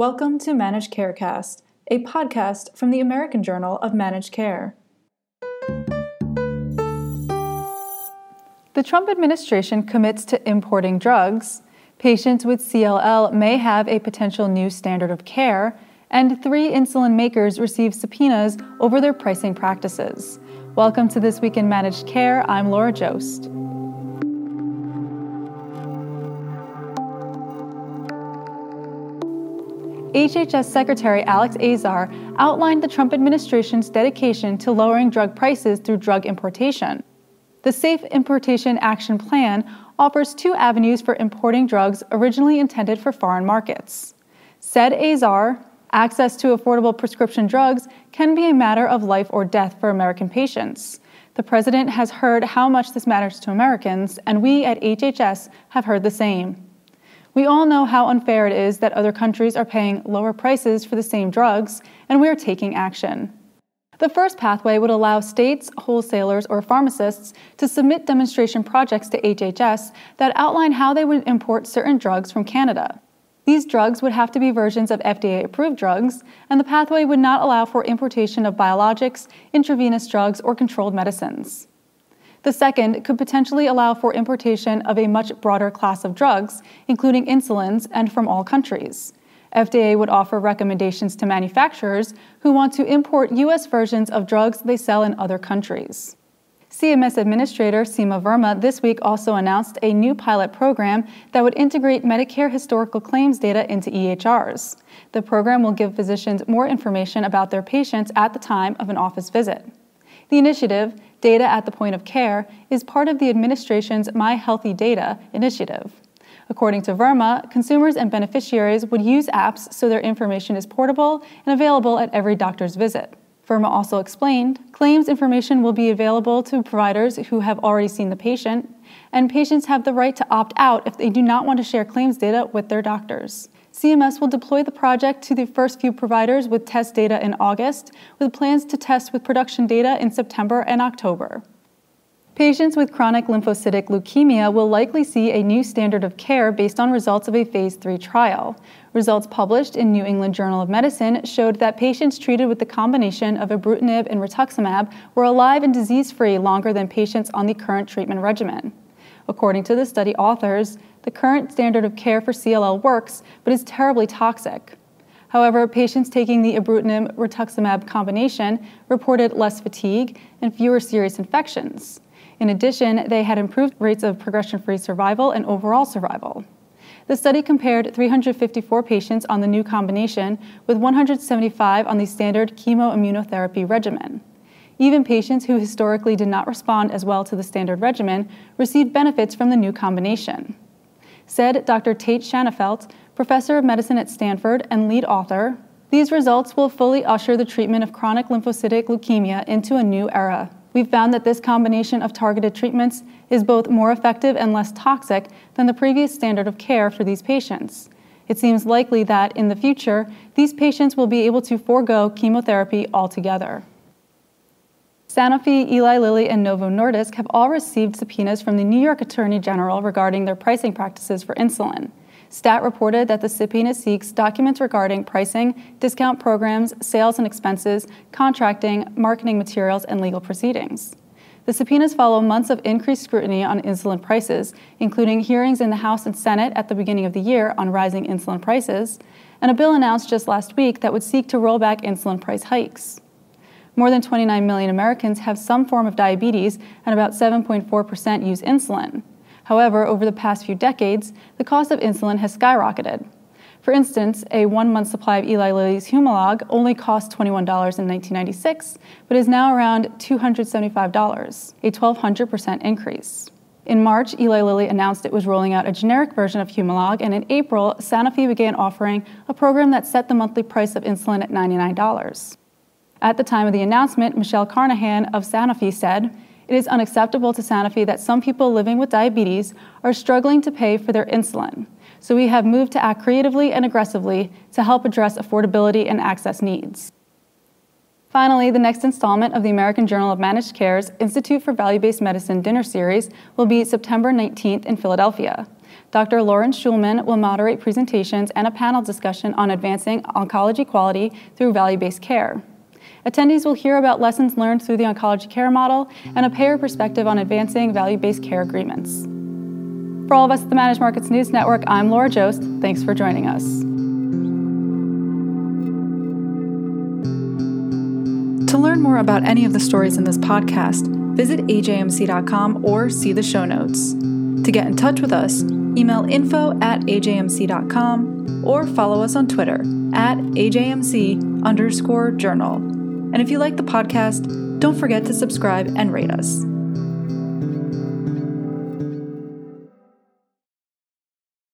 Welcome to Managed Carecast, a podcast from the American Journal of Managed Care. The Trump administration commits to importing drugs. Patients with CLL may have a potential new standard of care, and three insulin makers receive subpoenas over their pricing practices. Welcome to This Week in Managed Care. I'm Laura Joszt. HHS Secretary Alex Azar outlined the Trump administration's dedication to lowering drug prices through drug importation. The Safe Importation Action Plan offers two avenues for importing drugs originally intended for foreign markets. Said Azar, access to affordable prescription drugs can be a matter of life or death for American patients. The president has heard how much this matters to Americans, and we at HHS have heard the same. We all know how unfair it is that other countries are paying lower prices for the same drugs, and we are taking action. The first pathway would allow states, wholesalers, or pharmacists to submit demonstration projects to HHS that outline how they would import certain drugs from Canada. These drugs would have to be versions of FDA approved drugs, and the pathway would not allow for importation of biologics, intravenous drugs, or controlled medicines. The second could potentially allow for importation of a much broader class of drugs, including insulins, and from all countries. FDA would offer recommendations to manufacturers who want to import U.S. versions of drugs they sell in other countries. CMS Administrator Seema Verma this week also announced a new pilot program that would integrate Medicare historical claims data into EHRs. The program will give physicians more information about their patients at the time of an office visit. The initiative, Data at the Point of Care, is part of the administration's MyHealthEData initiative. According to Verma, consumers and beneficiaries would use apps so their information is portable and available at every doctor's visit. Verma also explained claims information will be available to providers who have already seen the patient, and patients have the right to opt out if they do not want to share claims data with their doctors. CMS will deploy the project to the first few providers with test data in August, with plans to test with production data in September and October. Patients with chronic lymphocytic leukemia will likely see a new standard of care based on results of a phase 3 trial. Results published in New England Journal of Medicine showed that patients treated with the combination of ibrutinib and rituximab were alive and disease free longer than patients on the current treatment regimen. According to the study authors, the current standard of care for CLL works, but is terribly toxic. However, patients taking the ibrutinib rituximab combination reported less fatigue and fewer serious infections. In addition, they had improved rates of progression free survival and overall survival. The study compared 354 patients on the new combination with 175 on the standard chemoimmunotherapy regimen. Even patients who historically did not respond as well to the standard regimen received benefits from the new combination. Said Dr. Tate Shanafelt, professor of medicine at Stanford and lead author, these results will fully usher the treatment of chronic lymphocytic leukemia into a new era. We've found that this combination of targeted treatments is both more effective and less toxic than the previous standard of care for these patients. It seems likely that in the future, these patients will be able to forego chemotherapy altogether. Sanofi, Eli Lilly, and Novo Nordisk have all received subpoenas from the New York Attorney General regarding their pricing practices for insulin. STAT reported that the subpoena seeks documents regarding pricing, discount programs, sales and expenses, contracting, marketing materials, and legal proceedings. The subpoenas follow months of increased scrutiny on insulin prices, including hearings in the House and Senate at the beginning of the year on rising insulin prices, and a bill announced just last week that would seek to roll back insulin price hikes. More than 29 million Americans have some form of diabetes, and about 7.4% use insulin. However, over the past few decades, the cost of insulin has skyrocketed. For instance, a one month supply of Eli Lilly's Humalog only cost $21 in 1996, but is now around $275, a 1,200% increase. In March, Eli Lilly announced it was rolling out a generic version of Humalog, and in April, Sanofi began offering a program that set the monthly price of insulin at $99. At the time of the announcement, Michelle Carnahan of Sanofi said, It is unacceptable to Sanofi that some people living with diabetes are struggling to pay for their insulin. So we have moved to act creatively and aggressively to help address affordability and access needs. Finally, the next installment of the American Journal of Managed Care's Institute for Value Based Medicine dinner series will be September 19th in Philadelphia. Dr. Lauren Schulman will moderate presentations and a panel discussion on advancing oncology quality through value based care. Attendees will hear about lessons learned through the oncology care model and a payer perspective on advancing value based care agreements. For all of us at the Managed Markets News Network, I'm Laura Joszt. Thanks for joining us. To learn more about any of the stories in this podcast, visit ajmc.com or see the show notes. To get in touch with us, email info at ajmc.com or follow us on Twitter at ajmc underscore journal. And if you like the podcast, don't forget to subscribe and rate us.